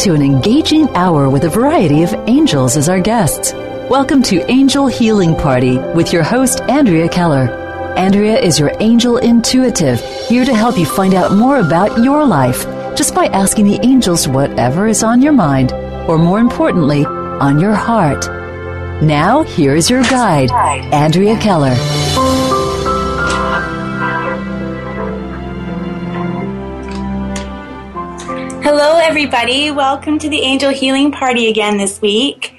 To an engaging hour with a variety of angels as our guests. Welcome to Angel Healing Party with your host, Andrea Keller. Andrea is your angel intuitive, here to help you find out more about your life just by asking the angels whatever is on your mind, or more importantly, on your heart. Now, here is your guide, Andrea Keller. Hello, everybody. Welcome to the Angel Healing Party again this week.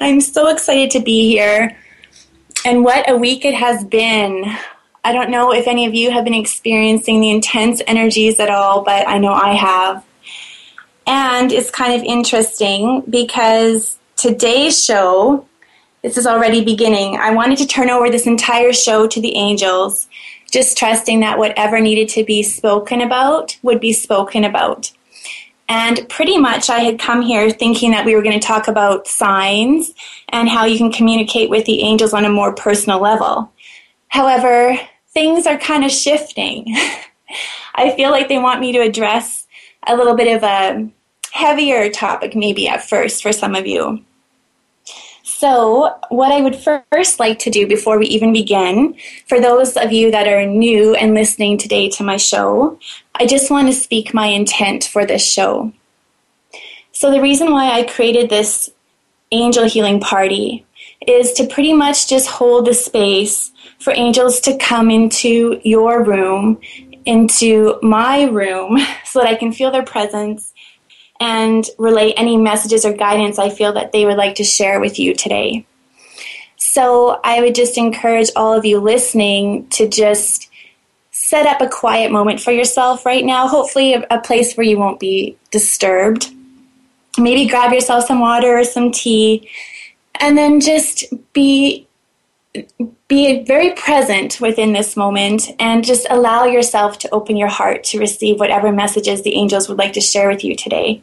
I'm so excited to be here. And what a week it has been. I don't know if any of you have been experiencing the intense energies at all, but I know I have. And it's kind of interesting because today's show, this is already beginning. I wanted to turn over this entire show to the angels, just trusting that whatever needed to be spoken about would be spoken about. And pretty much I had come here thinking that we were going to talk about signs and how you can communicate with the angels on a more personal level. However, things are kind of shifting. I feel like they want me to address a little bit of a heavier topic, maybe at first, for some of you. So, what I would first like to do before we even begin, for those of you that are new and listening today to my show, I just want to speak my intent for this show. So, the reason why I created this angel healing party is to pretty much just hold the space for angels to come into your room, into my room, so that I can feel their presence and relay any messages or guidance I feel that they would like to share with you today. So I would just encourage all of you listening to just set up a quiet moment for yourself right now, hopefully, a, a place where you won't be disturbed. Maybe grab yourself some water or some tea, and then just be be very present within this moment and just allow yourself to open your heart to receive whatever messages the angels would like to share with you today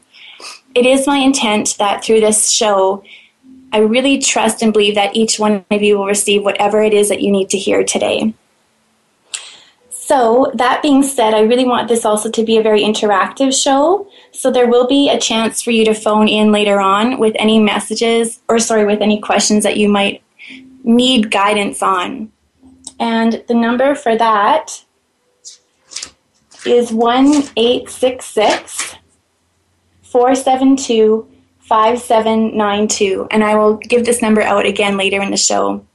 it is my intent that through this show, I really trust and believe that each one of you will receive whatever it is that you need to hear today. So, that being said, I really want this also to be a very interactive show. So, there will be a chance for you to phone in later on with any messages or, sorry, with any questions that you might need guidance on. And the number for that is 1 866 472 5792. And I will give this number out again later in the show.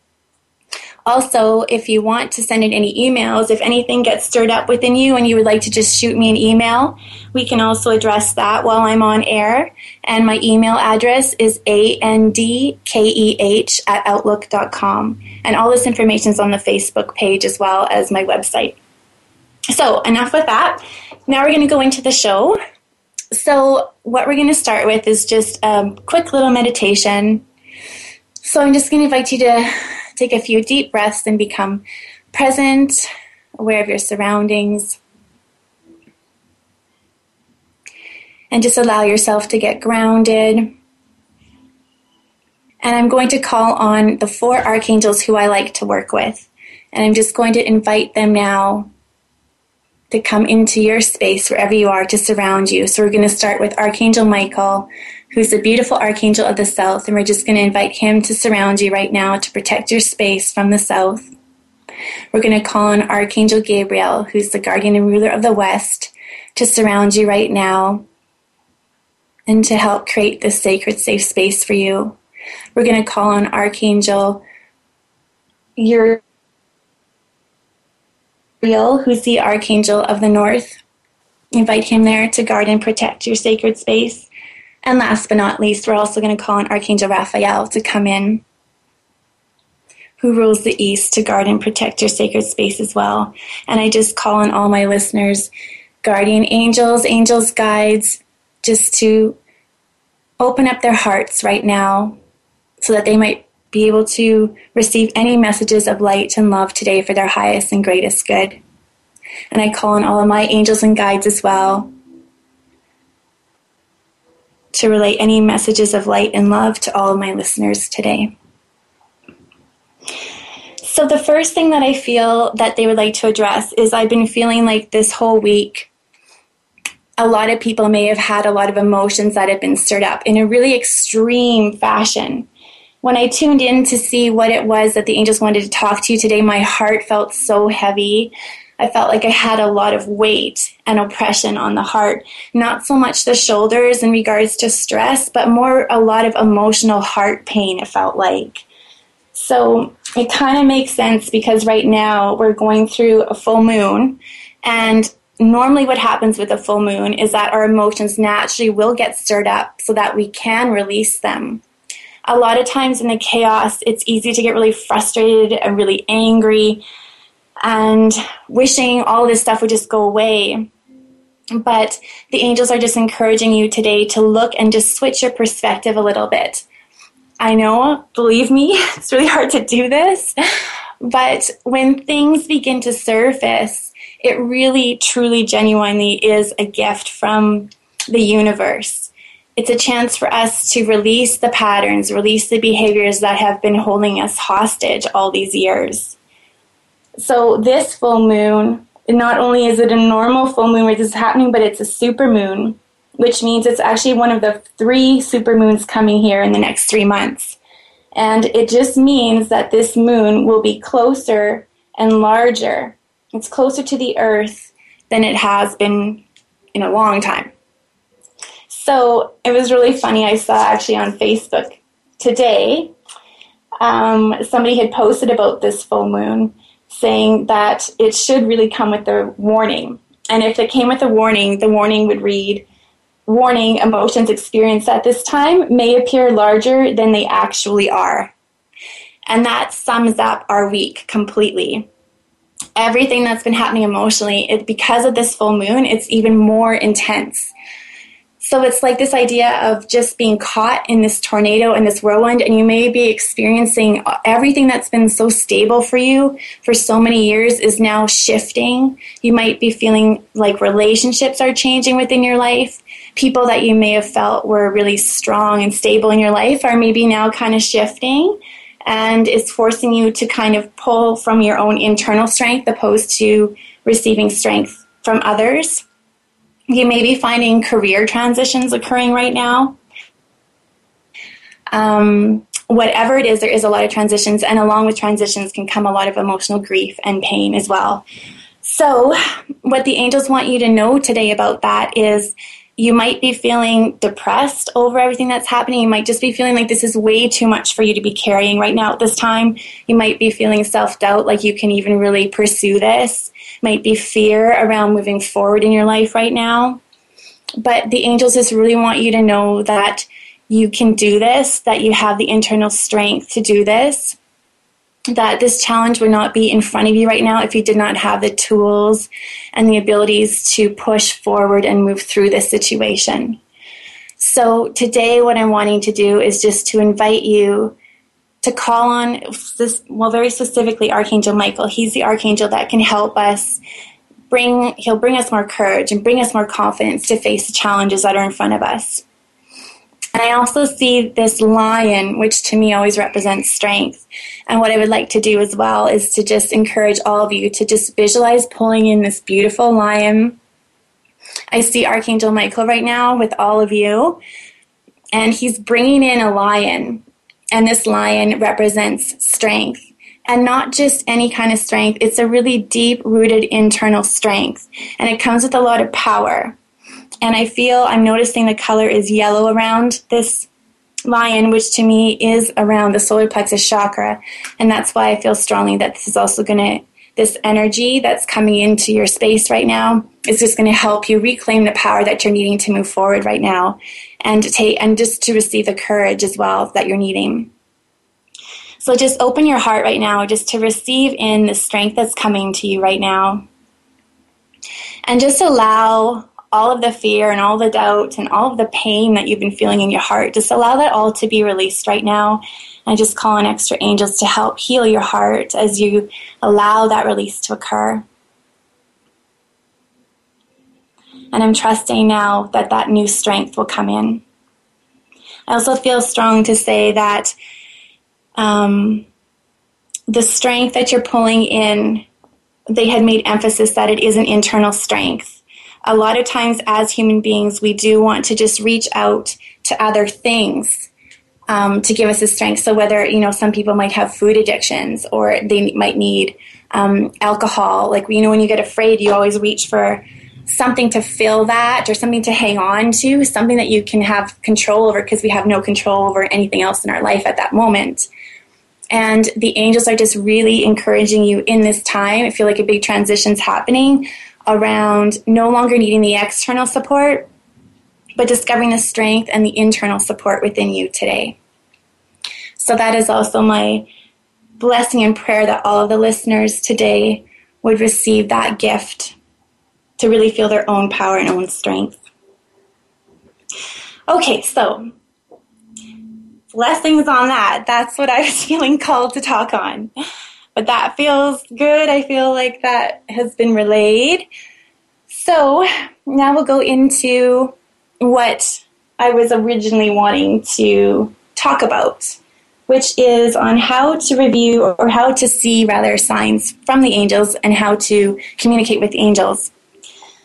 Also, if you want to send in any emails, if anything gets stirred up within you and you would like to just shoot me an email, we can also address that while I'm on air. And my email address is andkeh at outlook.com. And all this information is on the Facebook page as well as my website. So, enough with that. Now we're going to go into the show. So, what we're going to start with is just a quick little meditation. So, I'm just going to invite you to take a few deep breaths and become present, aware of your surroundings. And just allow yourself to get grounded. And I'm going to call on the four archangels who I like to work with. And I'm just going to invite them now to come into your space wherever you are to surround you. So we're going to start with Archangel Michael, who's the beautiful Archangel of the South, and we're just going to invite him to surround you right now to protect your space from the South. We're going to call on Archangel Gabriel, who's the guardian and ruler of the West, to surround you right now and to help create this sacred, safe space for you. We're going to call on Archangel who's the Archangel of the North. Invite him there to guard and protect your sacred space. And last but not least, we're also going to call on Archangel Raphael to come in, who rules the east, to guard and protect your sacred space as well. And I just call on all my listeners, guardian angels, angels, guides, just to open up their hearts right now so that they might be able to receive any messages of light and love today for their highest and greatest good. And I call on all of my angels and guides as well to relay any messages of light and love to all of my listeners today. So, the first thing that I feel that they would like to address is I've been feeling like this whole week, a lot of people may have had a lot of emotions that have been stirred up in a really extreme fashion. When I tuned in to see what it was that the angels wanted to talk to you today, my heart felt so heavy. I felt like I had a lot of weight and oppression on the heart. Not so much the shoulders in regards to stress, but more a lot of emotional heart pain, it felt like. So it kind of makes sense because right now we're going through a full moon. And normally, what happens with a full moon is that our emotions naturally will get stirred up so that we can release them. A lot of times in the chaos, it's easy to get really frustrated and really angry and wishing all this stuff would just go away. But the angels are just encouraging you today to look and just switch your perspective a little bit. I know, believe me, it's really hard to do this. But when things begin to surface, it really, truly, genuinely is a gift from the universe. It's a chance for us to release the patterns, release the behaviors that have been holding us hostage all these years. So this full moon, not only is it a normal full moon where this is happening, but it's a super moon, which means it's actually one of the three super moons coming here in the next three months. And it just means that this moon will be closer and larger. It's closer to the Earth than it has been in a long time. So it was really funny. I saw actually on Facebook today, um, somebody had posted about this full moon saying that it should really come with a warning. And if it came with a warning, the warning would read, Warning, emotions experienced at this time may appear larger than they actually are. And that sums up our week completely. Everything that's been happening emotionally, it, because of this full moon, it's even more intense. So it's like this idea of just being caught in this tornado and this whirlwind, and you may be experiencing everything that's been so stable for you for so many years is now shifting. You might be feeling like relationships are changing within your life. People that you may have felt were really strong and stable in your life are maybe now kind of shifting and it's forcing you to kind of pull from your own internal strength opposed to receiving strength from others. You may be finding career transitions occurring right now. Um, whatever it is, there is a lot of transitions, and along with transitions can come a lot of emotional grief and pain as well. So, what the angels want you to know today about that is you might be feeling depressed over everything that's happening. You might just be feeling like this is way too much for you to be carrying right now at this time. You might be feeling self doubt, like you can even really pursue this might be fear around moving forward in your life right now. But the angels just really want you to know that you can do this, that you have the internal strength to do this, that this challenge would not be in front of you right now if you did not have the tools and the abilities to push forward and move through this situation. So, today, what I'm wanting to do is just to invite you to call on this, well, very specifically Archangel Michael. He's the archangel that can help us bring, he'll bring us more courage and bring us more confidence to face the challenges that are in front of us. And I also see this lion, which to me always represents strength. And what I would like to do as well is to just encourage all of you to just visualize pulling in this beautiful lion. I see Archangel Michael right now with all of you, and he's bringing in a lion and this lion represents strength. And not just any kind of strength, it's a really deep rooted internal strength. And it comes with a lot of power. And I feel I'm noticing the color is yellow around this lion, which to me is around the solar plexus chakra. And that's why I feel strongly that this is also going to, this energy that's coming into your space right now is just going to help you reclaim the power that you're needing to move forward right now and to take and just to receive the courage as well that you're needing. So just open your heart right now just to receive in the strength that's coming to you right now. And just allow all of the fear and all the doubt and all of the pain that you've been feeling in your heart, just allow that all to be released right now. And just call on extra angels to help heal your heart as you allow that release to occur. And I'm trusting now that that new strength will come in. I also feel strong to say that um, the strength that you're pulling in, they had made emphasis that it is an internal strength. A lot of times, as human beings, we do want to just reach out to other things um, to give us the strength. So, whether, you know, some people might have food addictions or they might need um, alcohol. Like, you know, when you get afraid, you always reach for something to fill that or something to hang on to, something that you can have control over because we have no control over anything else in our life at that moment. And the angels are just really encouraging you in this time. I feel like a big transition's happening around no longer needing the external support, but discovering the strength and the internal support within you today. So that is also my blessing and prayer that all of the listeners today would receive that gift to really feel their own power and own strength. Okay, so blessings on that. That's what I was feeling called to talk on. But that feels good. I feel like that has been relayed. So now we'll go into what I was originally wanting to talk about, which is on how to review or how to see rather signs from the angels and how to communicate with the angels.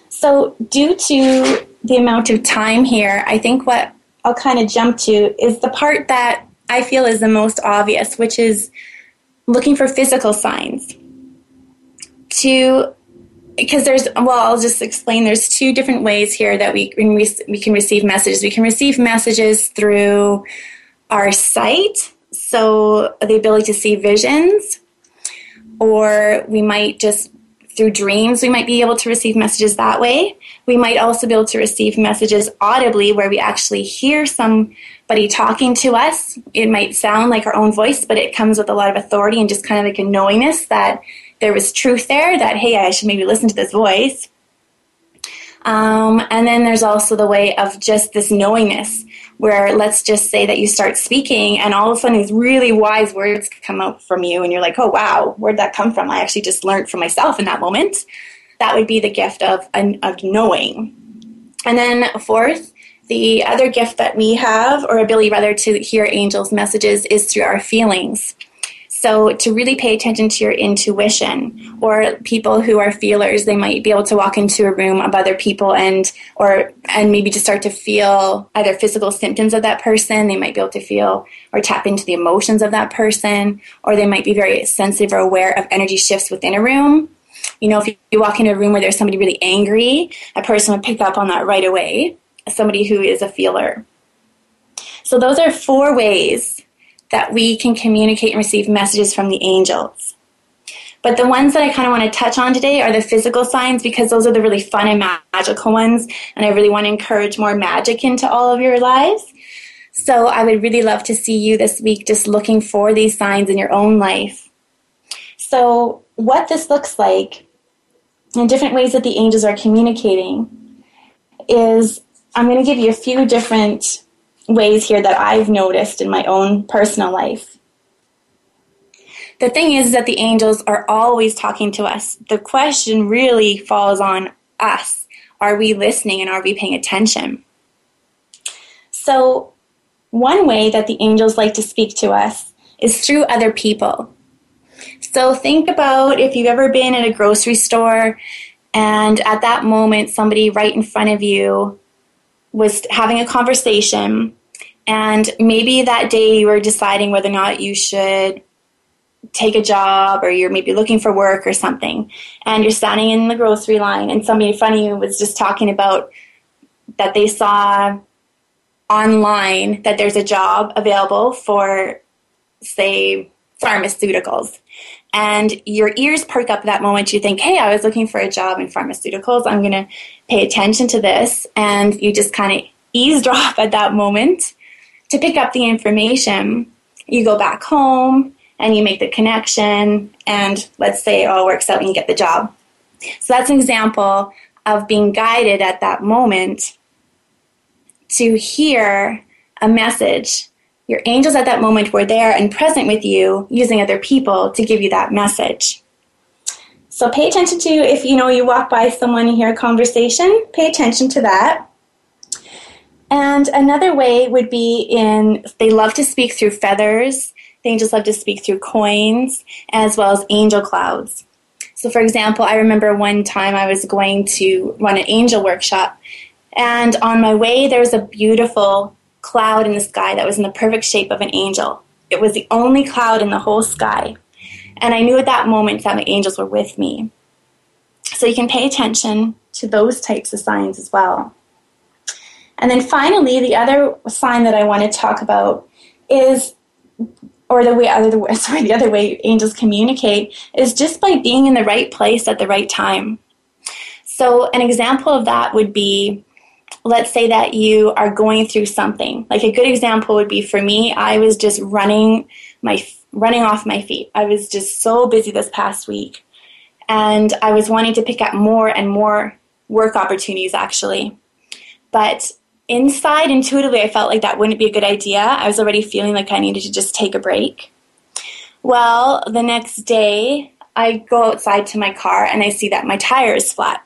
So, due to the amount of time here, I think what I'll kind of jump to is the part that I feel is the most obvious, which is looking for physical signs. To because there's well, I'll just explain. There's two different ways here that we can we can receive messages. We can receive messages through our sight, so the ability to see visions, or we might just through dreams, we might be able to receive messages that way. We might also be able to receive messages audibly where we actually hear somebody talking to us. It might sound like our own voice, but it comes with a lot of authority and just kind of like a knowingness that there was truth there, that, hey, I should maybe listen to this voice. Um, and then there's also the way of just this knowingness where let's just say that you start speaking and all of a sudden these really wise words come out from you and you're like, oh wow, where'd that come from? I actually just learned from myself in that moment. That would be the gift of, of knowing. And then fourth, the other gift that we have, or ability rather to hear angels' messages, is through our feelings. So to really pay attention to your intuition or people who are feelers, they might be able to walk into a room of other people and or and maybe just start to feel either physical symptoms of that person, they might be able to feel or tap into the emotions of that person, or they might be very sensitive or aware of energy shifts within a room. You know, if you walk into a room where there's somebody really angry, a person would pick up on that right away, somebody who is a feeler. So those are four ways that we can communicate and receive messages from the angels. But the ones that I kind of want to touch on today are the physical signs because those are the really fun and magical ones. And I really want to encourage more magic into all of your lives. So I would really love to see you this week just looking for these signs in your own life. So, what this looks like in different ways that the angels are communicating is I'm going to give you a few different ways here that I've noticed in my own personal life. The thing is that the angels are always talking to us. The question really falls on us. Are we listening and are we paying attention? So, one way that the angels like to speak to us is through other people. So, think about if you've ever been at a grocery store and at that moment somebody right in front of you was having a conversation and maybe that day you were deciding whether or not you should take a job or you're maybe looking for work or something. And you're standing in the grocery line and somebody in front of you was just talking about that they saw online that there's a job available for, say, pharmaceuticals. And your ears perk up that moment. You think, hey, I was looking for a job in pharmaceuticals. I'm going to pay attention to this. And you just kind of eavesdrop at that moment to pick up the information. You go back home and you make the connection, and let's say it all works out and you get the job. So that's an example of being guided at that moment to hear a message. Your angels at that moment were there and present with you, using other people to give you that message. So pay attention to if you know you walk by someone and hear a conversation, pay attention to that. And another way would be in they love to speak through feathers. The angels love to speak through coins as well as angel clouds. So, for example, I remember one time I was going to run an angel workshop, and on my way, there was a beautiful cloud in the sky that was in the perfect shape of an angel. It was the only cloud in the whole sky. And I knew at that moment that my angels were with me. So you can pay attention to those types of signs as well. And then finally, the other sign that I want to talk about is, or the way other sorry, the other way angels communicate is just by being in the right place at the right time. So an example of that would be let's say that you are going through something. Like a good example would be for me, I was just running my running off my feet. I was just so busy this past week. And I was wanting to pick up more and more work opportunities actually. But inside intuitively I felt like that wouldn't be a good idea. I was already feeling like I needed to just take a break. Well, the next day I go outside to my car and I see that my tire is flat.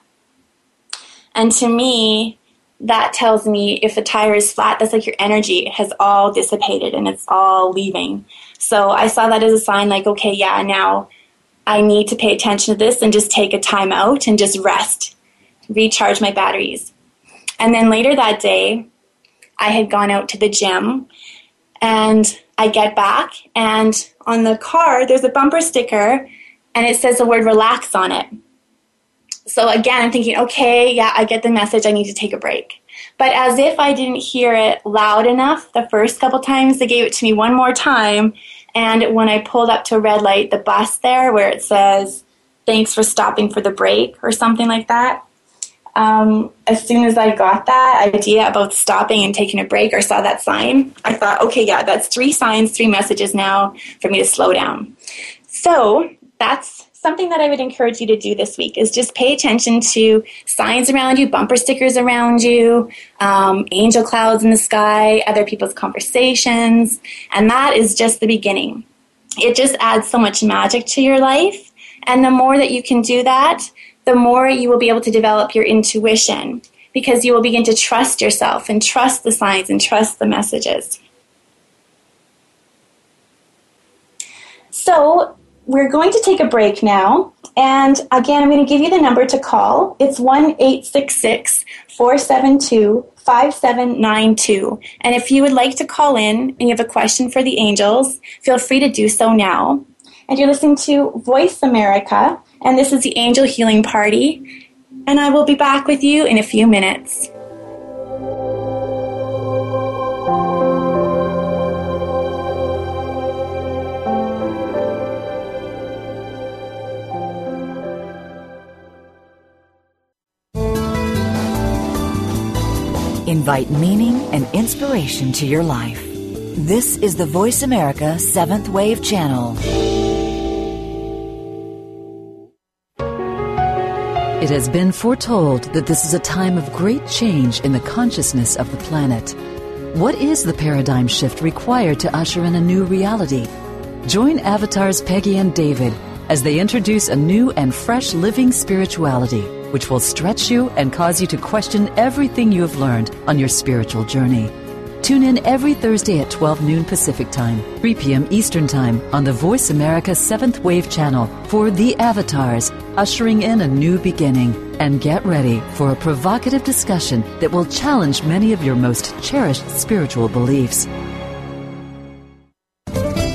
And to me, that tells me if a tire is flat, that's like your energy has all dissipated and it's all leaving. So I saw that as a sign like, okay, yeah, now I need to pay attention to this and just take a time out and just rest, recharge my batteries. And then later that day, I had gone out to the gym and I get back and on the car there's a bumper sticker and it says the word relax on it so again, I'm thinking, okay, yeah, I get the message. I need to take a break. But as if I didn't hear it loud enough the first couple times, they gave it to me one more time. And when I pulled up to a red light, the bus there where it says, thanks for stopping for the break or something like that. Um, as soon as I got that idea about stopping and taking a break or saw that sign, I thought, okay, yeah, that's three signs, three messages now for me to slow down. So that's something that I would encourage you to do this week is just pay attention to signs around you, bumper stickers around you, um, angel clouds in the sky, other people's conversations, and that is just the beginning. It just adds so much magic to your life, and the more that you can do that, the more you will be able to develop your intuition because you will begin to trust yourself and trust the signs and trust the messages. So, we're going to take a break now. And again, I'm going to give you the number to call. It's 1 866 472 5792. And if you would like to call in and you have a question for the angels, feel free to do so now. And you're listening to Voice America, and this is the Angel Healing Party. And I will be back with you in a few minutes. Invite meaning and inspiration to your life. This is the Voice America Seventh Wave Channel. It has been foretold that this is a time of great change in the consciousness of the planet. What is the paradigm shift required to usher in a new reality? Join avatars Peggy and David as they introduce a new and fresh living spirituality which will stretch you and cause you to question everything you have learned on your spiritual journey. Tune in every Thursday at 12 noon Pacific Time, 3 p.m. Eastern Time on the Voice America 7th Wave channel for The Avatars, ushering in a new beginning. And get ready for a provocative discussion that will challenge many of your most cherished spiritual beliefs.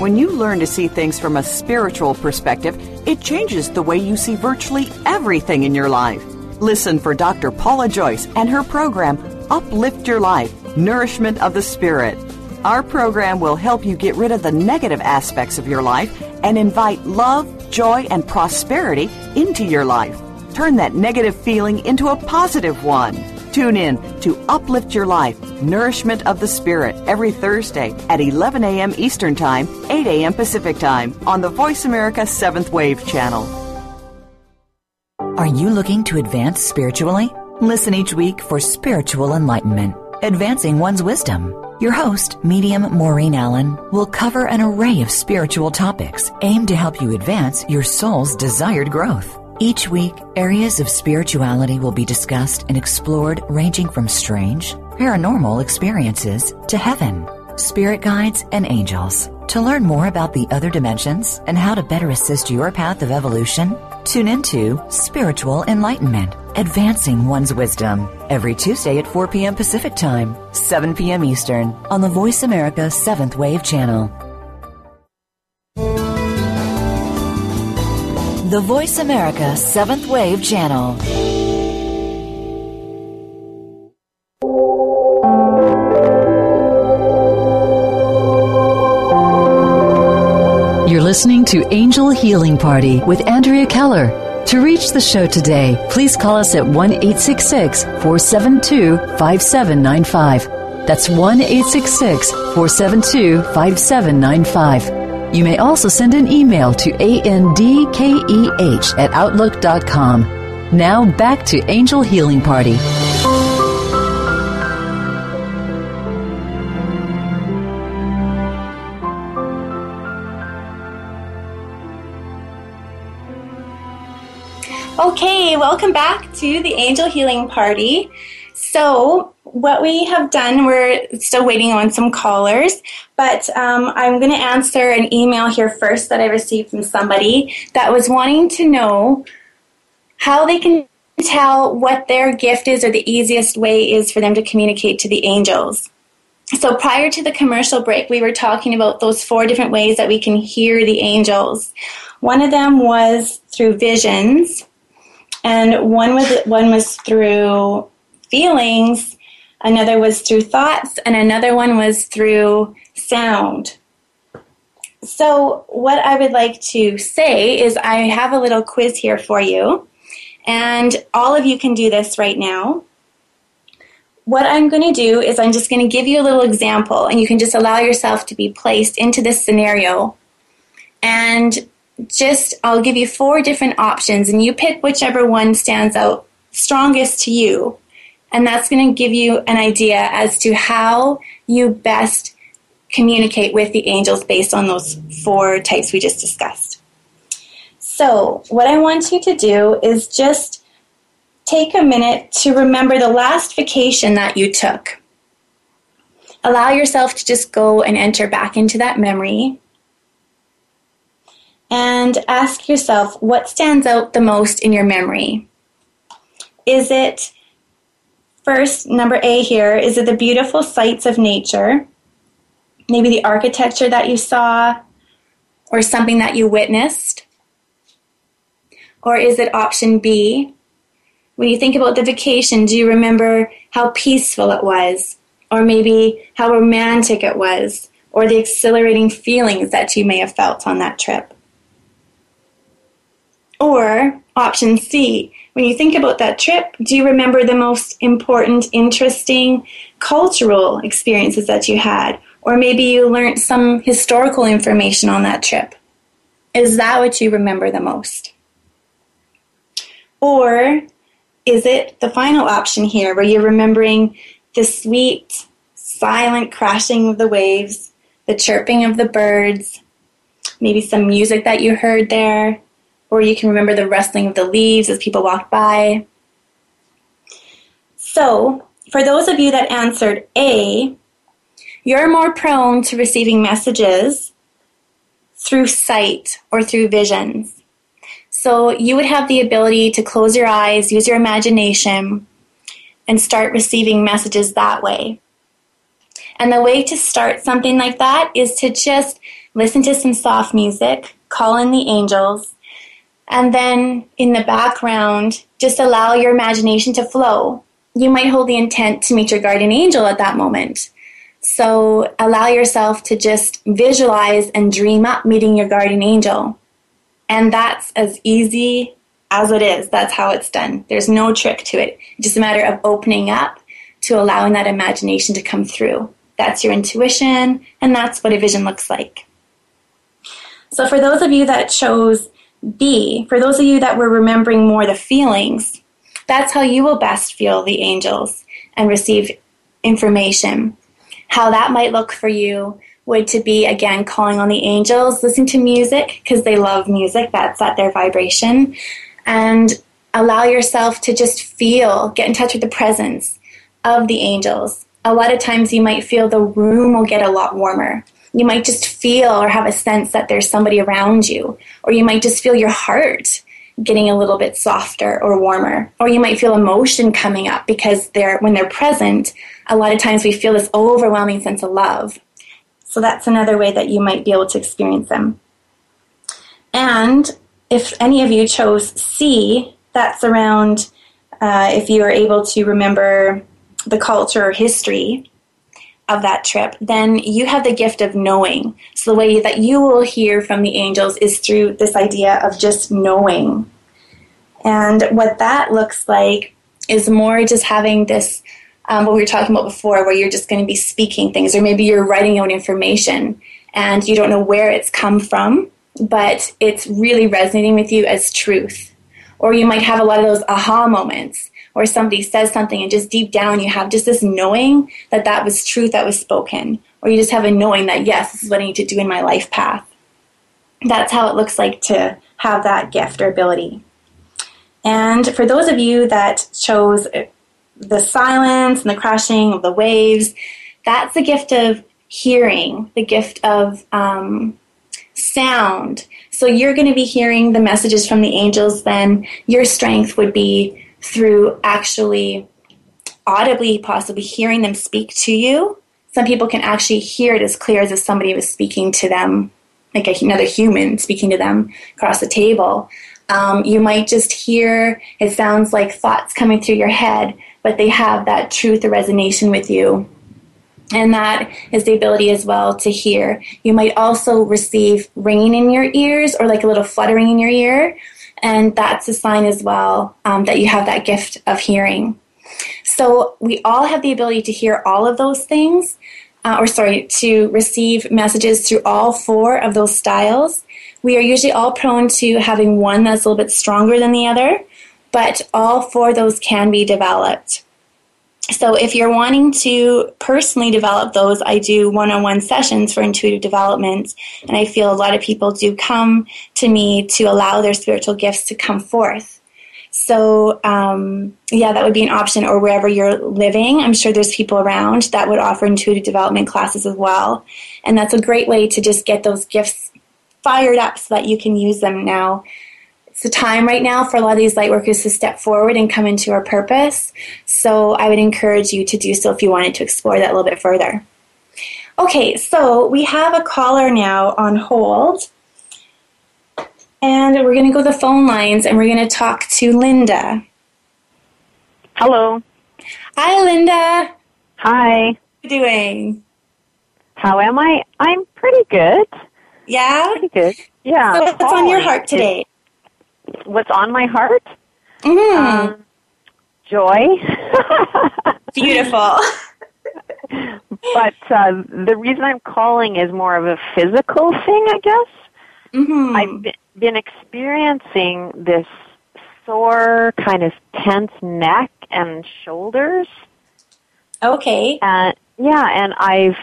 When you learn to see things from a spiritual perspective, it changes the way you see virtually everything in your life. Listen for Dr. Paula Joyce and her program, Uplift Your Life Nourishment of the Spirit. Our program will help you get rid of the negative aspects of your life and invite love, joy, and prosperity into your life. Turn that negative feeling into a positive one. Tune in to Uplift Your Life, Nourishment of the Spirit, every Thursday at 11 a.m. Eastern Time, 8 a.m. Pacific Time on the Voice America 7th Wave channel. Are you looking to advance spiritually? Listen each week for spiritual enlightenment, advancing one's wisdom. Your host, medium Maureen Allen, will cover an array of spiritual topics aimed to help you advance your soul's desired growth. Each week, areas of spirituality will be discussed and explored ranging from strange, paranormal experiences to heaven, spirit guides, and angels. To learn more about the other dimensions and how to better assist your path of evolution, tune into Spiritual Enlightenment, Advancing One's Wisdom, every Tuesday at 4 p.m. Pacific Time, 7 p.m. Eastern, on the Voice America 7th Wave channel. The Voice America 7th Wave channel. Listening to Angel Healing Party with Andrea Keller. To reach the show today, please call us at 1 866 472 5795. That's 1 866 472 5795. You may also send an email to andkeh at outlook.com. Now back to Angel Healing Party. Welcome back to the Angel Healing Party. So, what we have done, we're still waiting on some callers, but um, I'm going to answer an email here first that I received from somebody that was wanting to know how they can tell what their gift is or the easiest way is for them to communicate to the angels. So, prior to the commercial break, we were talking about those four different ways that we can hear the angels. One of them was through visions, and one was one was through feelings, another was through thoughts, and another one was through sound. So, what I would like to say is, I have a little quiz here for you, and all of you can do this right now. What I'm going to do is, I'm just going to give you a little example, and you can just allow yourself to be placed into this scenario. And just I'll give you four different options and you pick whichever one stands out strongest to you. And that's going to give you an idea as to how you best communicate with the angels based on those four types we just discussed. So, what I want you to do is just take a minute to remember the last vacation that you took. Allow yourself to just go and enter back into that memory and ask yourself what stands out the most in your memory. Is it first, number A here, is it the beautiful sights of nature? Maybe the architecture that you saw or something that you witnessed? Or is it option B? When you think about the vacation, do you remember how peaceful it was? Or maybe how romantic it was? Or the exhilarating feelings that you may have felt on that trip? Or option C, when you think about that trip, do you remember the most important, interesting cultural experiences that you had? Or maybe you learned some historical information on that trip. Is that what you remember the most? Or is it the final option here where you're remembering the sweet, silent crashing of the waves, the chirping of the birds, maybe some music that you heard there, or you can remember the rustling of the leaves as people walked by. So, for those of you that answered A, you're more prone to receiving messages through sight or through visions. So, you would have the ability to close your eyes, use your imagination, and start receiving messages that way. And the way to start something like that is to just listen to some soft music, call in the angels, and then in the background, just allow your imagination to flow. You might hold the intent to meet your guardian angel at that moment. So allow yourself to just visualize and dream up meeting your guardian angel. And that's as easy as it is. That's how it's done. There's no trick to it. It's just a matter of opening up to allowing that imagination to come through. That's your intuition, and that's what a vision looks like. So, for those of you that chose B, for those of you that were remembering more the feelings, that's how you will best feel the angels and receive information. How that might look for you would to be again calling on the angels, listen to music because they love music, that's at their vibration, and allow yourself to just feel, get in touch with the presence of the angels. A lot of times you might feel the room will get a lot warmer. You might just feel or have a sense that there's somebody around you, or you might just feel your heart getting a little bit softer or warmer or you might feel emotion coming up because they're when they're present a lot of times we feel this overwhelming sense of love so that's another way that you might be able to experience them. And if any of you chose C, that's around uh, if you are able to remember the culture or history of that trip, then you have the gift of knowing. So the way that you will hear from the angels is through this idea of just knowing. And what that looks like is more just having this um, what we were talking about before, where you're just going to be speaking things, or maybe you're writing out information and you don't know where it's come from, but it's really resonating with you as truth. Or you might have a lot of those aha moments where somebody says something and just deep down you have just this knowing that that was truth that was spoken. Or you just have a knowing that, yes, this is what I need to do in my life path. That's how it looks like to have that gift or ability. And for those of you that chose the silence and the crashing of the waves, that's the gift of hearing, the gift of um, sound. So you're going to be hearing the messages from the angels, then your strength would be through actually audibly, possibly hearing them speak to you. Some people can actually hear it as clear as if somebody was speaking to them, like another human speaking to them across the table. Um, you might just hear it sounds like thoughts coming through your head but they have that truth or resonation with you. And that is the ability as well to hear. You might also receive ringing in your ears or like a little fluttering in your ear. And that's a sign as well um, that you have that gift of hearing. So we all have the ability to hear all of those things, uh, or sorry, to receive messages through all four of those styles. We are usually all prone to having one that's a little bit stronger than the other but all four of those can be developed. So if you're wanting to personally develop those, I do one-on-one sessions for intuitive development, and I feel a lot of people do come to me to allow their spiritual gifts to come forth. So um, yeah, that would be an option, or wherever you're living, I'm sure there's people around that would offer intuitive development classes as well, and that's a great way to just get those gifts fired up so that you can use them now it's the time right now for a lot of these light workers to step forward and come into our purpose. So I would encourage you to do so if you wanted to explore that a little bit further. Okay, so we have a caller now on hold. And we're going to go to the phone lines and we're going to talk to Linda. Hello. Hi, Linda. Hi. How are you doing? How am I? I'm pretty good. Yeah? Pretty good. Yeah. So what's on your heart today? What's on my heart? Mm. Um, joy. Beautiful. but uh, the reason I'm calling is more of a physical thing, I guess. Mm-hmm. I've been experiencing this sore, kind of tense neck and shoulders. Okay. And yeah, and I've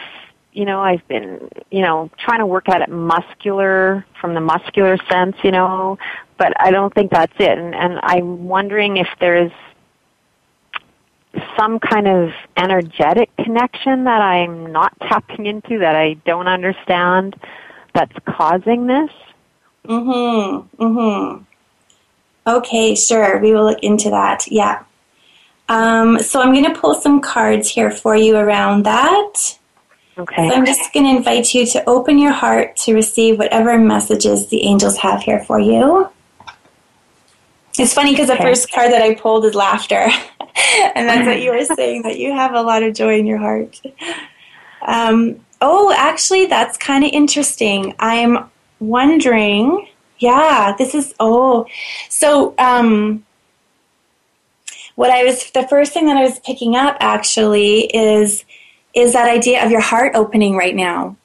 you know, I've been, you know, trying to work at it muscular from the muscular sense, you know, but I don't think that's it. And, and I'm wondering if there's some kind of energetic connection that I'm not tapping into that I don't understand that's causing this. Mhm. Mhm. Okay, sure. We will look into that. Yeah. Um, so I'm going to pull some cards here for you around that. Okay. So I'm just going to invite you to open your heart to receive whatever messages the angels have here for you. It's funny because the first card that I pulled is laughter. and that's what you were saying, that you have a lot of joy in your heart. Um, oh, actually, that's kind of interesting. I'm wondering Yeah, this is oh. So um what I was the first thing that I was picking up actually is is that idea of your heart opening right now.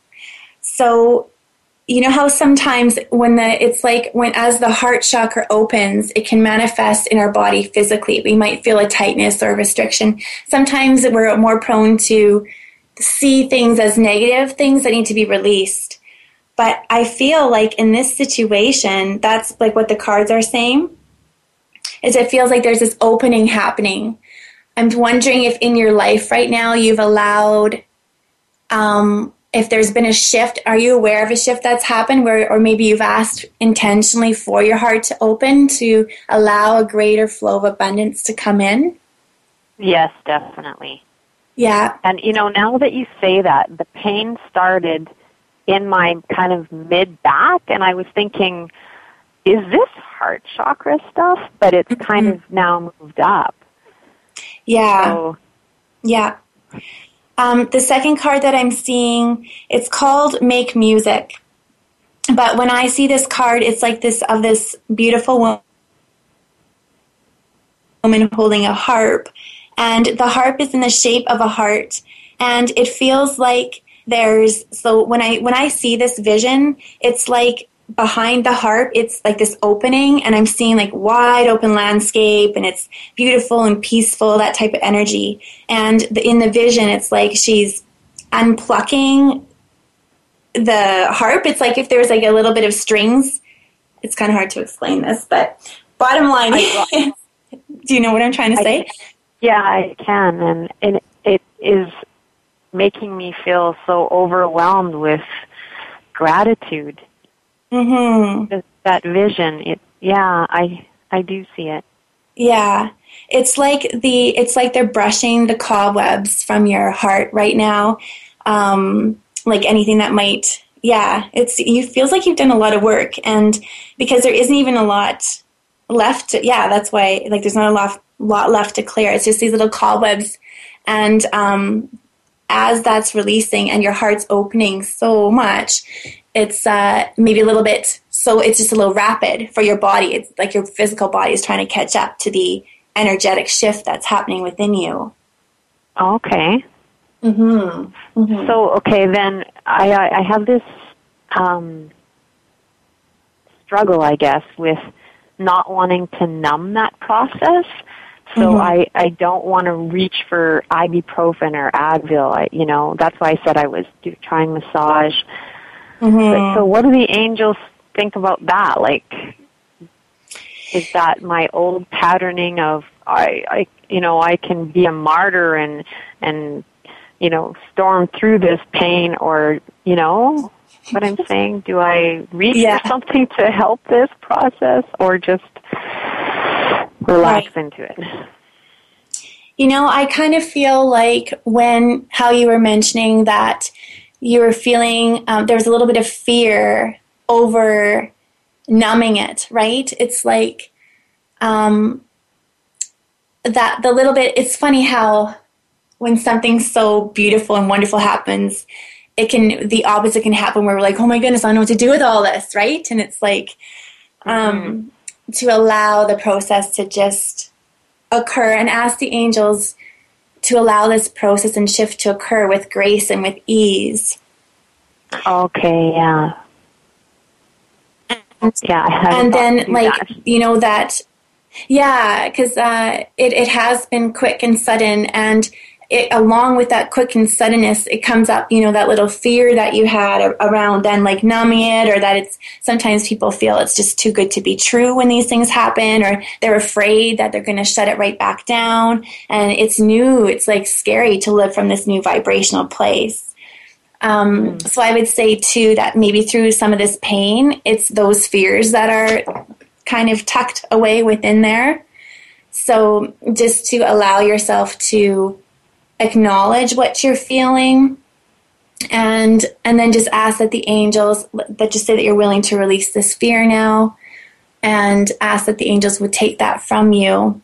So you know how sometimes when the it's like when as the heart chakra opens it can manifest in our body physically. We might feel a tightness or a restriction. Sometimes we're more prone to see things as negative things that need to be released. But i feel like in this situation that's like what the cards are saying is it feels like there's this opening happening i'm wondering if in your life right now you've allowed um, if there's been a shift, are you aware of a shift that's happened where, or maybe you've asked intentionally for your heart to open to allow a greater flow of abundance to come in? Yes, definitely. Yeah. And you know, now that you say that, the pain started in my kind of mid back, and I was thinking, is this heart chakra stuff? But it's mm-hmm. kind of now moved up. Yeah. So, yeah. Um, the second card that I'm seeing, it's called Make Music. But when I see this card, it's like this of this beautiful woman holding a harp. And the harp is in the shape of a heart. And it feels like there's so when I when I see this vision, it's like behind the harp it's like this opening and i'm seeing like wide open landscape and it's beautiful and peaceful that type of energy. And the, in the vision it's like she's unplucking the harp. It's like if there's like a little bit of strings. It's kind of hard to explain this but bottom line do you know what i'm trying to say? yeah i can and, and it is making me feel so overwhelmed with gratitude Mm-hmm. That vision, it yeah, I I do see it. Yeah. It's like the it's like they're brushing the cobwebs from your heart right now. Um, like anything that might yeah, it's you feels like you've done a lot of work and because there isn't even a lot left to, yeah, that's why like there's not a lot lot left to clear. It's just these little cobwebs and um as that's releasing and your heart's opening so much, it's uh, maybe a little bit so it's just a little rapid for your body it's like your physical body is trying to catch up to the energetic shift that's happening within you okay mm-hmm. mm-hmm. so okay then i i have this um, struggle i guess with not wanting to numb that process so mm-hmm. I, I don't want to reach for ibuprofen or Advil. I, you know, that's why I said I was do, trying massage Mm-hmm. so what do the angels think about that? Like, is that my old patterning of I, I, you know, I can be a martyr and and you know storm through this pain, or you know what I'm saying? Do I reach yeah. for something to help this process, or just relax right. into it? You know, I kind of feel like when how you were mentioning that you were feeling um, there was a little bit of fear over numbing it, right? It's like um, that the little bit. It's funny how when something so beautiful and wonderful happens, it can the opposite can happen where we're like, oh my goodness, I don't know what to do with all this, right? And it's like um, mm-hmm. to allow the process to just occur and ask the angels to allow this process and shift to occur with grace and with ease. Okay, yeah. And, yeah, and then like that. you know that yeah, because uh, it it has been quick and sudden, and it, along with that quick and suddenness, it comes up, you know, that little fear that you had around then like numbing it, or that it's sometimes people feel it's just too good to be true when these things happen, or they're afraid that they're going to shut it right back down. And it's new, it's like scary to live from this new vibrational place. Um, mm. so I would say too that maybe through some of this pain, it's those fears that are kind of tucked away within there. So just to allow yourself to acknowledge what you're feeling and and then just ask that the angels that just say that you're willing to release this fear now and ask that the angels would take that from you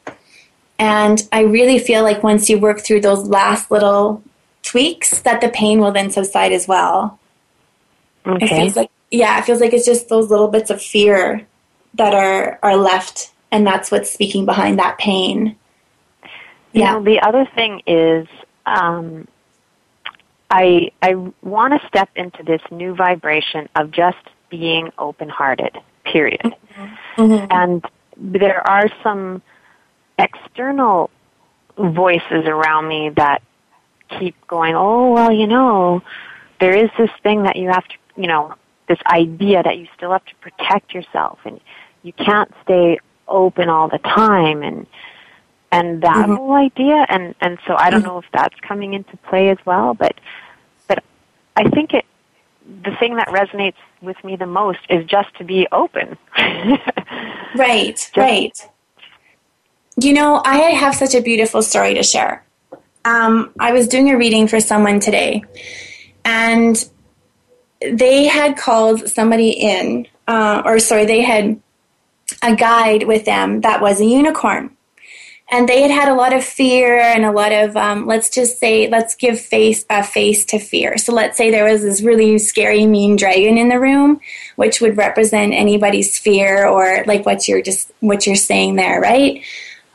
and i really feel like once you work through those last little tweaks that the pain will then subside as well okay. it feels like yeah, it feels like it's just those little bits of fear that are are left, and that's what's speaking behind that pain. You yeah. know, the other thing is, um, I I want to step into this new vibration of just being open hearted. Period. Mm-hmm. Mm-hmm. And there are some external voices around me that keep going, oh, well, you know, there is this thing that you have to, you know, this idea that you still have to protect yourself and you can't stay open all the time and and that mm-hmm. whole idea and and so I don't mm-hmm. know if that's coming into play as well but but I think it the thing that resonates with me the most is just to be open. right, just, right. You know, I have such a beautiful story to share. Um, I was doing a reading for someone today, and they had called somebody in, uh, or sorry, they had a guide with them that was a unicorn and they had had a lot of fear and a lot of um, let's just say let's give face a face to fear. So let's say there was this really scary mean dragon in the room which would represent anybody's fear or like what you're just what you're saying there right?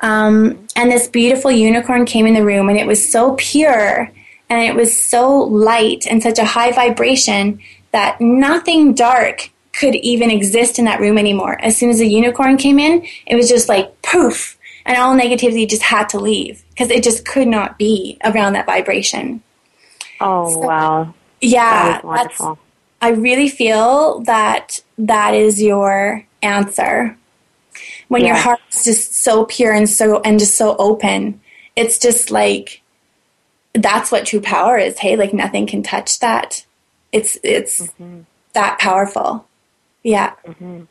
Um, and this beautiful unicorn came in the room and it was so pure and it was so light and such a high vibration that nothing dark could even exist in that room anymore. As soon as the unicorn came in it was just like poof and all negativity just had to leave because it just could not be around that vibration. Oh so, wow! Yeah, that wonderful. I really feel that that is your answer. When your heart is just so pure and so and just so open, it's just like that's what true power is. Hey, like nothing can touch that. It's it's mm-hmm. that powerful. Yeah. Mm-hmm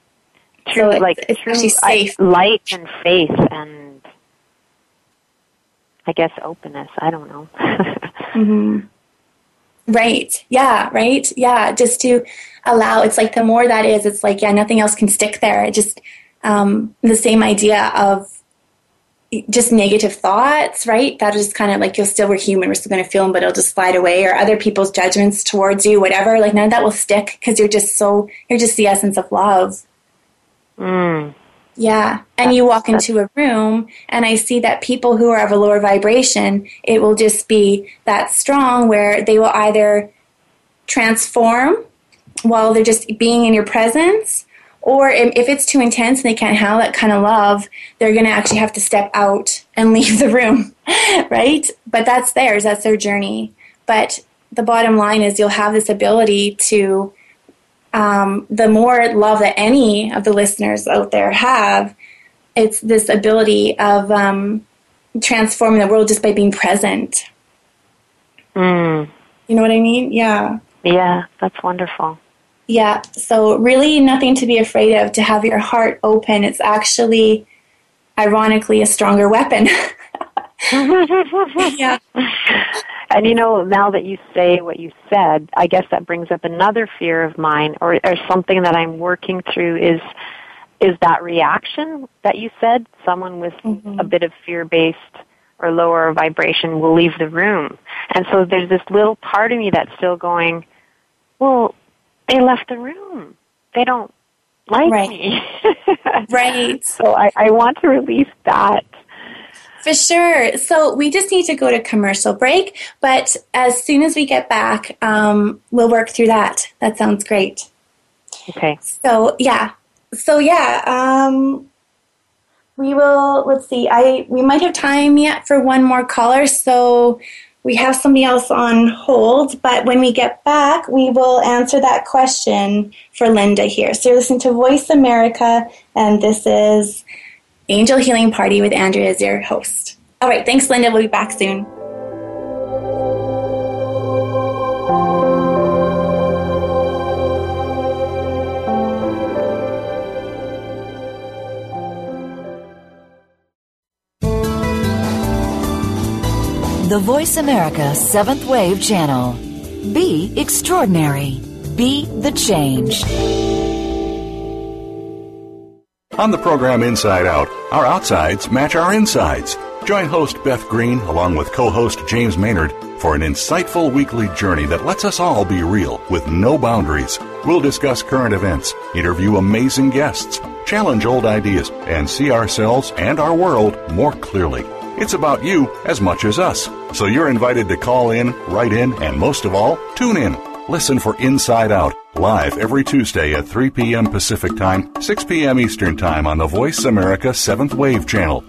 true, so like it's, it's safe. light and faith and I guess openness. I don't know. mm-hmm. Right. Yeah. Right. Yeah. Just to allow. It's like the more that is, it's like yeah, nothing else can stick there. It just um, the same idea of just negative thoughts, right? That is kind of like you'll still we're human, we're still going to feel them, but it'll just slide away, or other people's judgments towards you, whatever. Like none of that will stick because you're just so you're just the essence of love. Mm. Yeah. And you walk into a room and I see that people who are of a lower vibration, it will just be that strong where they will either transform while they're just being in your presence, or if it's too intense and they can't handle that kind of love, they're going to actually have to step out and leave the room, right? But that's theirs, that's their journey. But the bottom line is you'll have this ability to um, the more love that any of the listeners out there have, it's this ability of um, transforming the world just by being present. Mm. You know what I mean? Yeah. Yeah, that's wonderful. Yeah, so really nothing to be afraid of. To have your heart open, it's actually, ironically, a stronger weapon. yeah. And you know, now that you say what you said, I guess that brings up another fear of mine or, or something that I'm working through is is that reaction that you said, someone with mm-hmm. a bit of fear based or lower vibration will leave the room. And so there's this little part of me that's still going, Well, they left the room. They don't like right. me. right. So I, I want to release that for sure. So we just need to go to commercial break, but as soon as we get back, um, we'll work through that. That sounds great. Okay. So yeah. So yeah. Um, we will. Let's see. I we might have time yet for one more caller. So we have somebody else on hold, but when we get back, we will answer that question for Linda here. So you're listening to Voice America, and this is Angel Healing Party with Andrea as your host. All right, thanks, Linda. We'll be back soon. The Voice America Seventh Wave Channel. Be extraordinary. Be the change. On the program Inside Out, our outsides match our insides. Join host Beth Green along with co host James Maynard for an insightful weekly journey that lets us all be real with no boundaries. We'll discuss current events, interview amazing guests, challenge old ideas, and see ourselves and our world more clearly. It's about you as much as us. So you're invited to call in, write in, and most of all, tune in. Listen for Inside Out, live every Tuesday at 3 p.m. Pacific Time, 6 p.m. Eastern Time on the Voice America 7th Wave channel.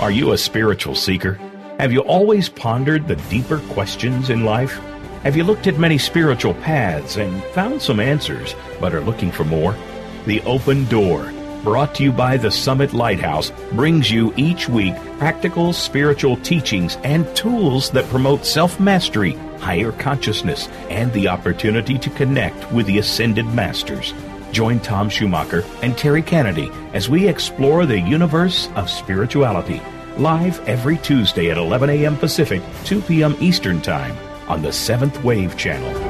Are you a spiritual seeker? Have you always pondered the deeper questions in life? Have you looked at many spiritual paths and found some answers, but are looking for more? The Open Door, brought to you by the Summit Lighthouse, brings you each week practical spiritual teachings and tools that promote self mastery, higher consciousness, and the opportunity to connect with the Ascended Masters. Join Tom Schumacher and Terry Kennedy as we explore the universe of spirituality. Live every Tuesday at 11 a.m. Pacific, 2 p.m. Eastern Time on the Seventh Wave Channel.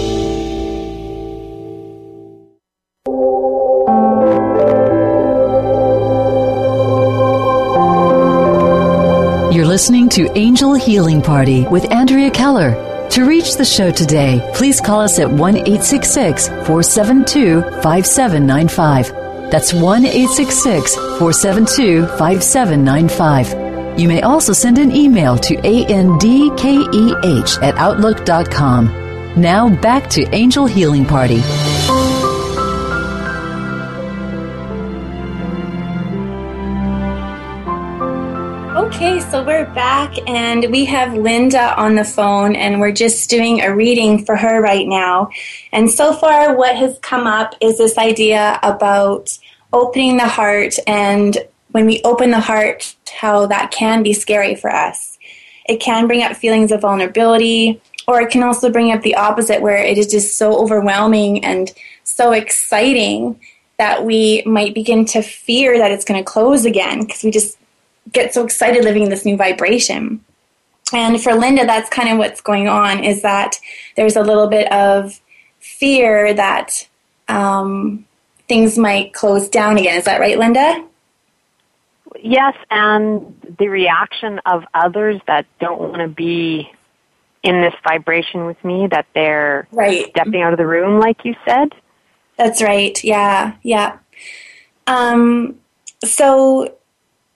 Listening to Angel Healing Party with Andrea Keller. To reach the show today, please call us at 1 866 472 5795. That's 1 866 472 5795. You may also send an email to andkeh at outlook.com. Now back to Angel Healing Party. We're back and we have Linda on the phone and we're just doing a reading for her right now. And so far, what has come up is this idea about opening the heart and when we open the heart, how that can be scary for us. It can bring up feelings of vulnerability, or it can also bring up the opposite, where it is just so overwhelming and so exciting that we might begin to fear that it's going to close again because we just get so excited living in this new vibration. And for Linda, that's kind of what's going on is that there's a little bit of fear that um, things might close down again. Is that right, Linda? Yes, and the reaction of others that don't want to be in this vibration with me, that they're right. stepping out of the room, like you said. That's right. Yeah, yeah. Um, so,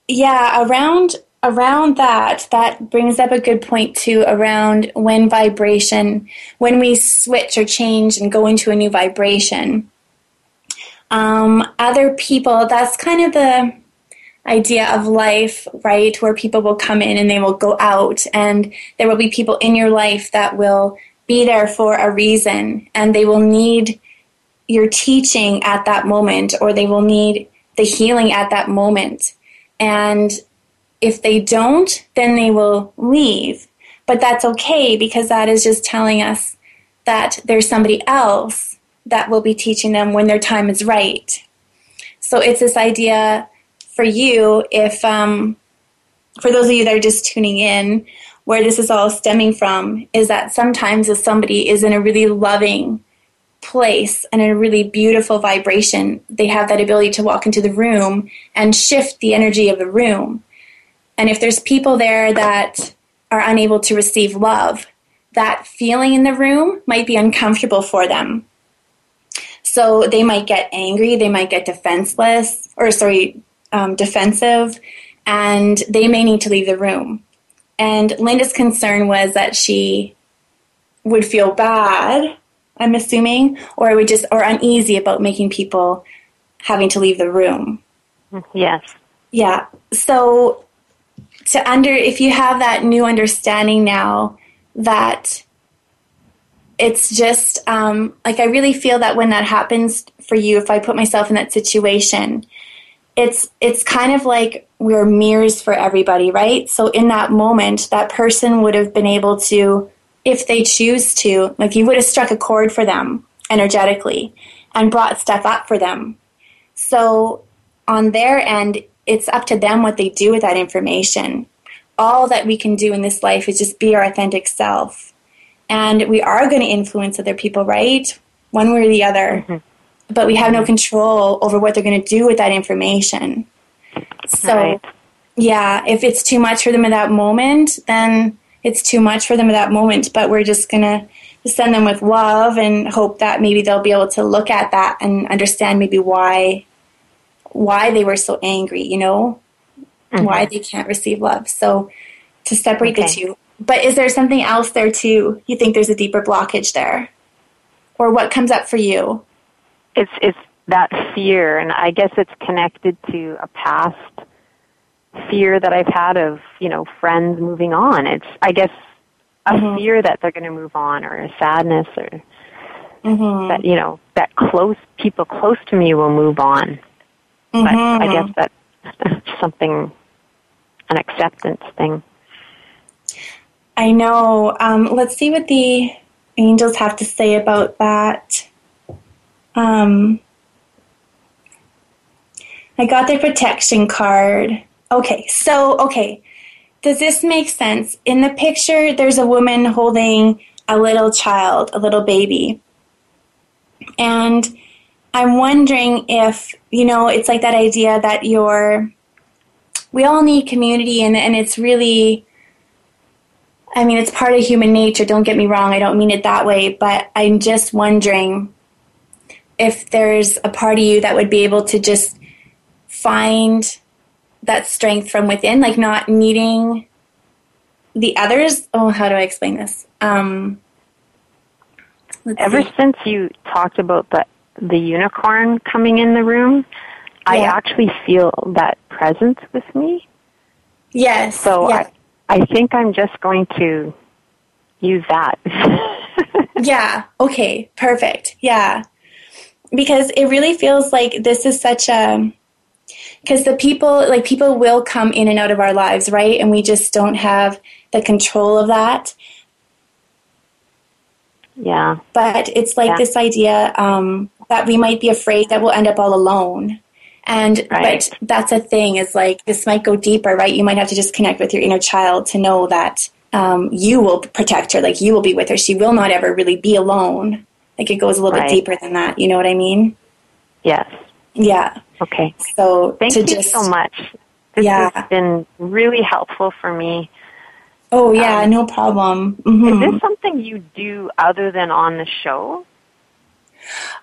yeah, around around that, that brings up a good point too. Around when vibration, when we switch or change and go into a new vibration. Um, other people, that's kind of the idea of life, right? Where people will come in and they will go out, and there will be people in your life that will be there for a reason, and they will need your teaching at that moment, or they will need the healing at that moment. And if they don't, then they will leave. But that's okay because that is just telling us that there's somebody else that will be teaching them when their time is right. So it's this idea for you if um, for those of you that are just tuning in where this is all stemming from is that sometimes if somebody is in a really loving place and a really beautiful vibration they have that ability to walk into the room and shift the energy of the room and if there's people there that are unable to receive love that feeling in the room might be uncomfortable for them so they might get angry they might get defenseless or sorry um, defensive and they may need to leave the room. And Linda's concern was that she would feel bad, I'm assuming, or would just or uneasy about making people having to leave the room. Yes. Yeah. So to under if you have that new understanding now that it's just um, like I really feel that when that happens for you, if I put myself in that situation, it's it's kind of like we're mirrors for everybody, right? So in that moment, that person would have been able to, if they choose to, like you would have struck a chord for them energetically. and brought stuff up for them. So on their end, it's up to them what they do with that information. All that we can do in this life is just be our authentic self. And we are going to influence other people, right? One way or the other. Mm-hmm. But we have no control over what they're going to do with that information. So, right. yeah, if it's too much for them at that moment, then it's too much for them at that moment. But we're just going to send them with love and hope that maybe they'll be able to look at that and understand maybe why why they were so angry, you know, mm-hmm. why they can't receive love. So to separate okay. the two. But is there something else there too? You think there's a deeper blockage there? Or what comes up for you? It's it's that fear and I guess it's connected to a past fear that I've had of, you know, friends moving on. It's I guess a mm-hmm. fear that they're going to move on or a sadness or mm-hmm. that, you know, that close people close to me will move on. Mm-hmm. But I guess that's something, an acceptance thing. I know. Um, let's see what the angels have to say about that. Um, I got their protection card. Okay, so, okay. Does this make sense? In the picture, there's a woman holding a little child, a little baby. And I'm wondering if, you know, it's like that idea that you're, we all need community and, and it's really, I mean, it's part of human nature. Don't get me wrong. I don't mean it that way, but I'm just wondering if there's a part of you that would be able to just find that strength from within, like not needing the others. Oh, how do I explain this? Um, Ever see. since you talked about the the unicorn coming in the room, yeah. I actually feel that presence with me. Yes. So I, I think I'm just going to use that. yeah. Okay. Perfect. Yeah. Because it really feels like this is such a because the people like people will come in and out of our lives right and we just don't have the control of that yeah but it's like yeah. this idea um, that we might be afraid that we'll end up all alone. And right. but that's a thing is like this might go deeper, right? You might have to just connect with your inner child to know that um, you will protect her, like you will be with her. She will not ever really be alone. Like it goes a little right. bit deeper than that. You know what I mean? Yes. Yeah. Okay. So thank you just, so much. This yeah. has been really helpful for me. Oh yeah, um, no problem. Mm-hmm. Is this something you do other than on the show?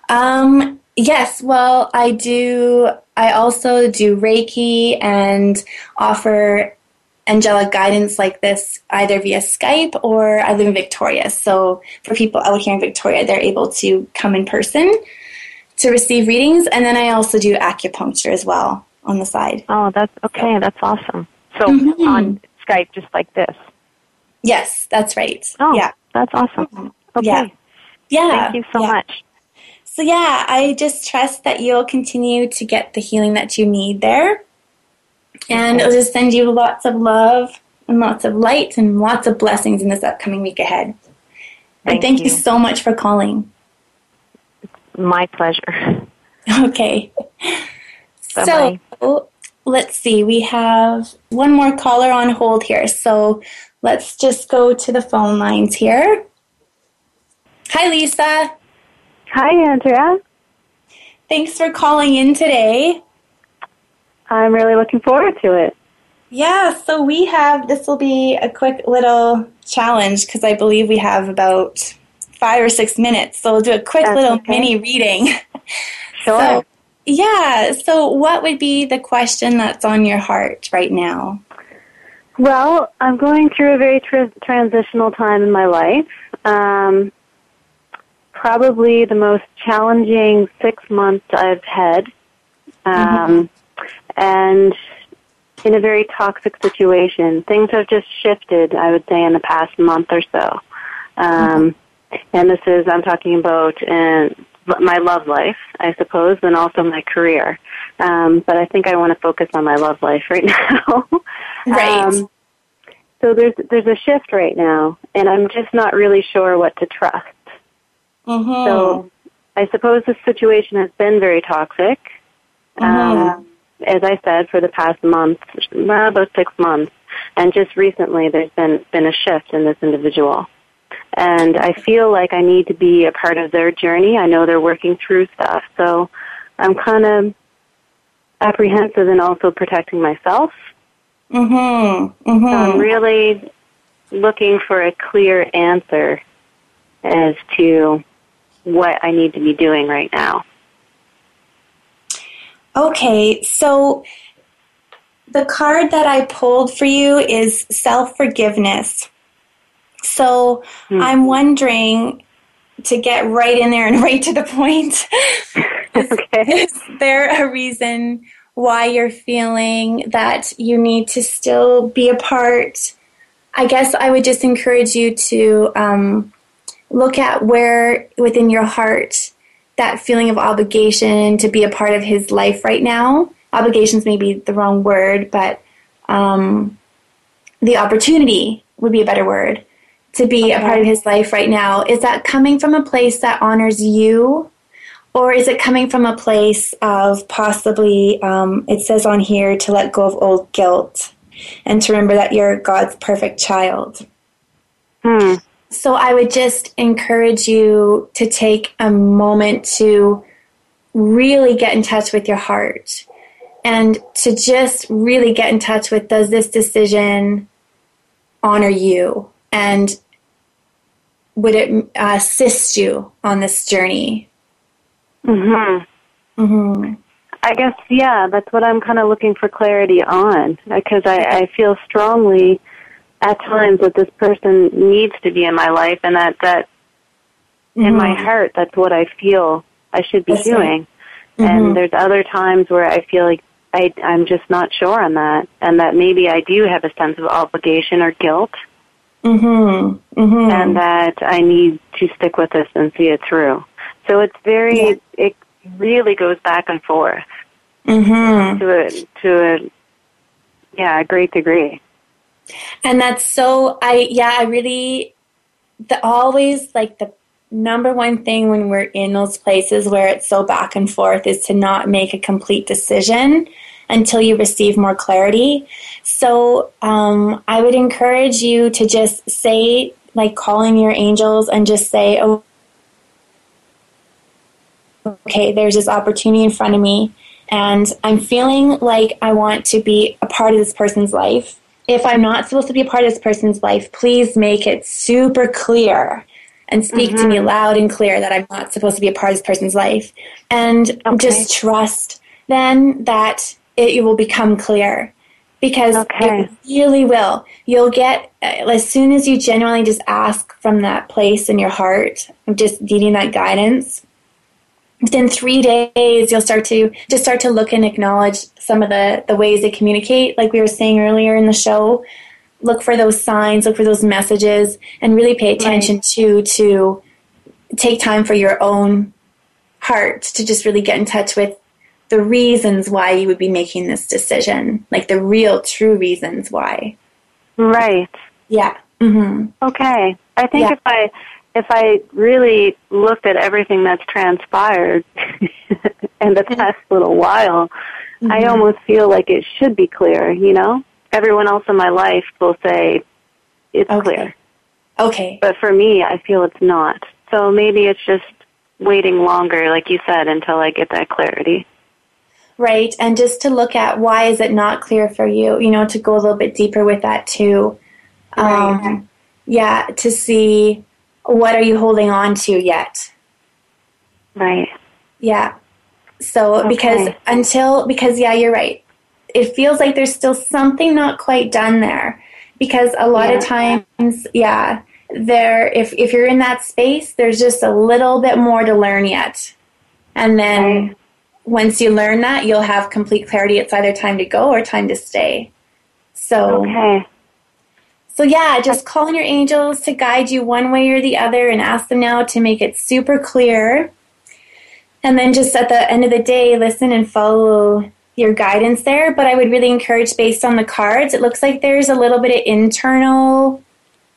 Um, yes, well, I do. I also do Reiki and offer angelic guidance like this either via Skype or I live in Victoria. So for people out here in Victoria, they're able to come in person to receive readings. And then I also do acupuncture as well on the side. Oh, that's okay. That's awesome. So mm-hmm. on Skype, just like this. Yes, that's right. Oh, yeah. That's awesome. Okay. Yeah. Yeah. Thank you so yeah. much. So, yeah, I just trust that you'll continue to get the healing that you need there. And I'll just send you lots of love and lots of light and lots of blessings in this upcoming week ahead. Thank and thank you. you so much for calling. My pleasure. Okay. Bye-bye. So let's see. We have one more caller on hold here. So let's just go to the phone lines here. Hi, Lisa. Hi, Andrea. Thanks for calling in today. I'm really looking forward to it. Yeah, so we have this will be a quick little challenge because I believe we have about five or six minutes. So we'll do a quick That's little okay. mini reading. Sure. So, yeah, so what would be the question that's on your heart right now? Well, I'm going through a very tra- transitional time in my life. Um, probably the most challenging six months I've had. Um, mm-hmm. And in a very toxic situation. Things have just shifted, I would say, in the past month or so. Um, mm-hmm. And this is, I'm talking about in my love life, I suppose, and also my career. Um, but I think I want to focus on my love life right now. right. Um, so there's there's a shift right now, and I'm just not really sure what to trust. Mm-hmm. So I suppose this situation has been very toxic. Mm-hmm. Um, as I said, for the past month, well, about six months, and just recently, there's been been a shift in this individual, and I feel like I need to be a part of their journey. I know they're working through stuff, so I'm kind of apprehensive and also protecting myself. Mm-hmm. Mm-hmm. So I'm really looking for a clear answer as to what I need to be doing right now. Okay, so the card that I pulled for you is self forgiveness. So Hmm. I'm wondering to get right in there and right to the point. is, Okay. is there a reason why you're feeling that you need to still be a part? I guess I would just encourage you to um, look at where within your heart that feeling of obligation to be a part of his life right now. Obligations may be the wrong word, but um, the opportunity would be a better word to be a part of his life right now. Is that coming from a place that honors you? Or is it coming from a place of possibly, um, it says on here, to let go of old guilt and to remember that you're God's perfect child? Hmm. So I would just encourage you to take a moment to really get in touch with your heart and to just really get in touch with does this decision honor you and would it uh, assist you on this journey? Mm-hmm. Mm-hmm. I guess, yeah, that's what I'm kind of looking for clarity on because I, I feel strongly at times that this person needs to be in my life and that, that in my heart, that's what I feel I should be Mm-hmm. That's right. doing. Mhm. And there's other times where I feel like I, I'm just not sure on that and that maybe I do have a sense of obligation or guilt Mm-hmm. Mm-hmm. and that I need to stick with this and see it through. So it's very, Yeah. it really goes back and forth mm-hmm. to a, to a, yeah, a great degree. And that's so I yeah, I really the always like the number one thing when we're in those places where it's so back and forth is to not make a complete decision until you receive more clarity. So um, I would encourage you to just say, like calling your angels and just say, oh, okay, there's this opportunity in front of me, and I'm feeling like I want to be a part of this person's life. If I'm not supposed to be a part of this person's life, please make it super clear and speak to me loud and clear that I'm not supposed to be a part of this person's life. And just trust then that it will become clear because Okay. it really will. You'll get, uh, as soon as you genuinely just ask from that place in your heart, just needing that guidance, within three days you'll start to just start to look and acknowledge some of the, the ways they communicate like we were saying earlier in the show look for those signs look for those messages and really pay attention to to take time for your own heart to just really get in touch with the reasons why you would be making this decision like the real true reasons why Right. yeah hmm Okay. I think Yeah. if I if I really looked at everything that's transpired in the past little while, I almost feel like it should be clear, you know? Everyone else in my life will say it's Okay. clear. okay But for me, I feel it's not. So maybe it's just waiting longer, like you said, until I get that clarity. Right? And just to look at why is it not clear for you you know to go a little bit deeper with that too. Um, yeah to see what are you holding on to yet. Right. yeah. So because until because yeah you're right. It feels like there's still something not quite done there. Because a lot of times yeah there if if you're in that space there's just a little bit more to learn yet. And then Right. Once you learn that you'll have complete clarity it's either time to go or time to stay so Okay. so yeah, just call on your angels to guide you one way or the other and ask them now to make it super clear. And then just at the end of the day, listen and follow your guidance there. But I would really encourage based on the cards, it looks like there's a little bit of internal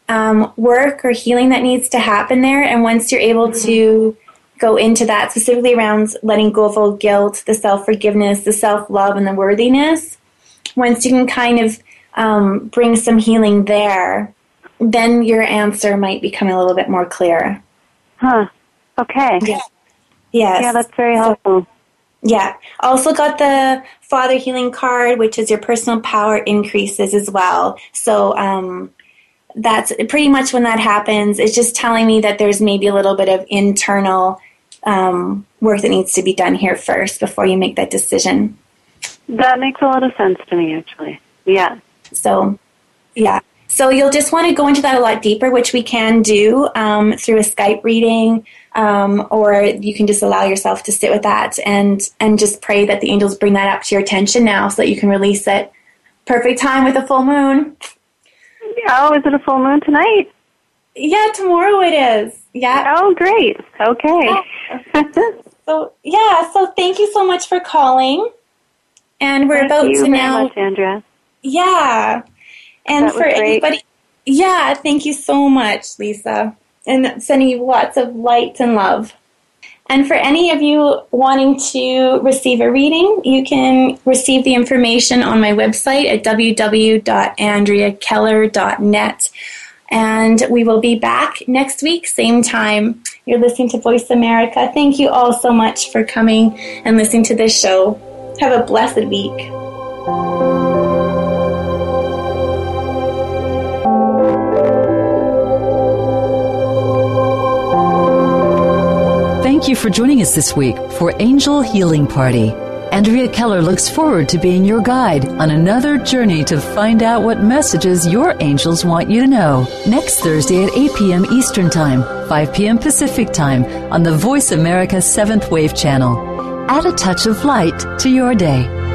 um, work or healing that needs to happen there. And once you're able to go into that specifically around letting go of all guilt, the self forgiveness, the self love, and the worthiness. Once you can kind of um, bring some healing there, then your answer might become a little bit more clear. Huh. Okay. Yeah. Yes. Yeah, that's very helpful. Yeah. Also got the Father Healing card, which is your personal power increases as well. So um, that's pretty much when that happens. It's just telling me that there's maybe a little bit of internal um, work that needs to be done here first before you make that decision. That makes a lot of sense to me, actually. Yeah. So, yeah. So you'll just want to go into that a lot deeper, which we can do um, through a Skype reading, um, or you can just allow yourself to sit with that and and just pray that the angels bring that up to your attention now, so that you can release it. Perfect time with a full moon. Oh, is it a full moon tonight? Yeah, tomorrow it is. Yeah. Oh, great. Okay. so yeah, so thank you so much for calling, and we're Thank about you to very now. much, Andrea. Yeah. And That for anybody, yeah, thank you so much, Lisa. And sending you lots of light and love. And for any of you wanting to receive a reading, you can receive the information on my website at www.andreakeller.net. And we will be back next week, same time. You're listening to Voice America. Thank you all so much for coming and listening to this show. Have a blessed week. Thank you for joining us this week for Angel Healing Party. Andrea Keller looks forward to being your guide on another journey to find out what messages your angels want you to know. Next Thursday at 8 p.m. Eastern Time, 5 p.m. Pacific Time on the Voice America 7th Wave Channel. Add a touch of light to your day.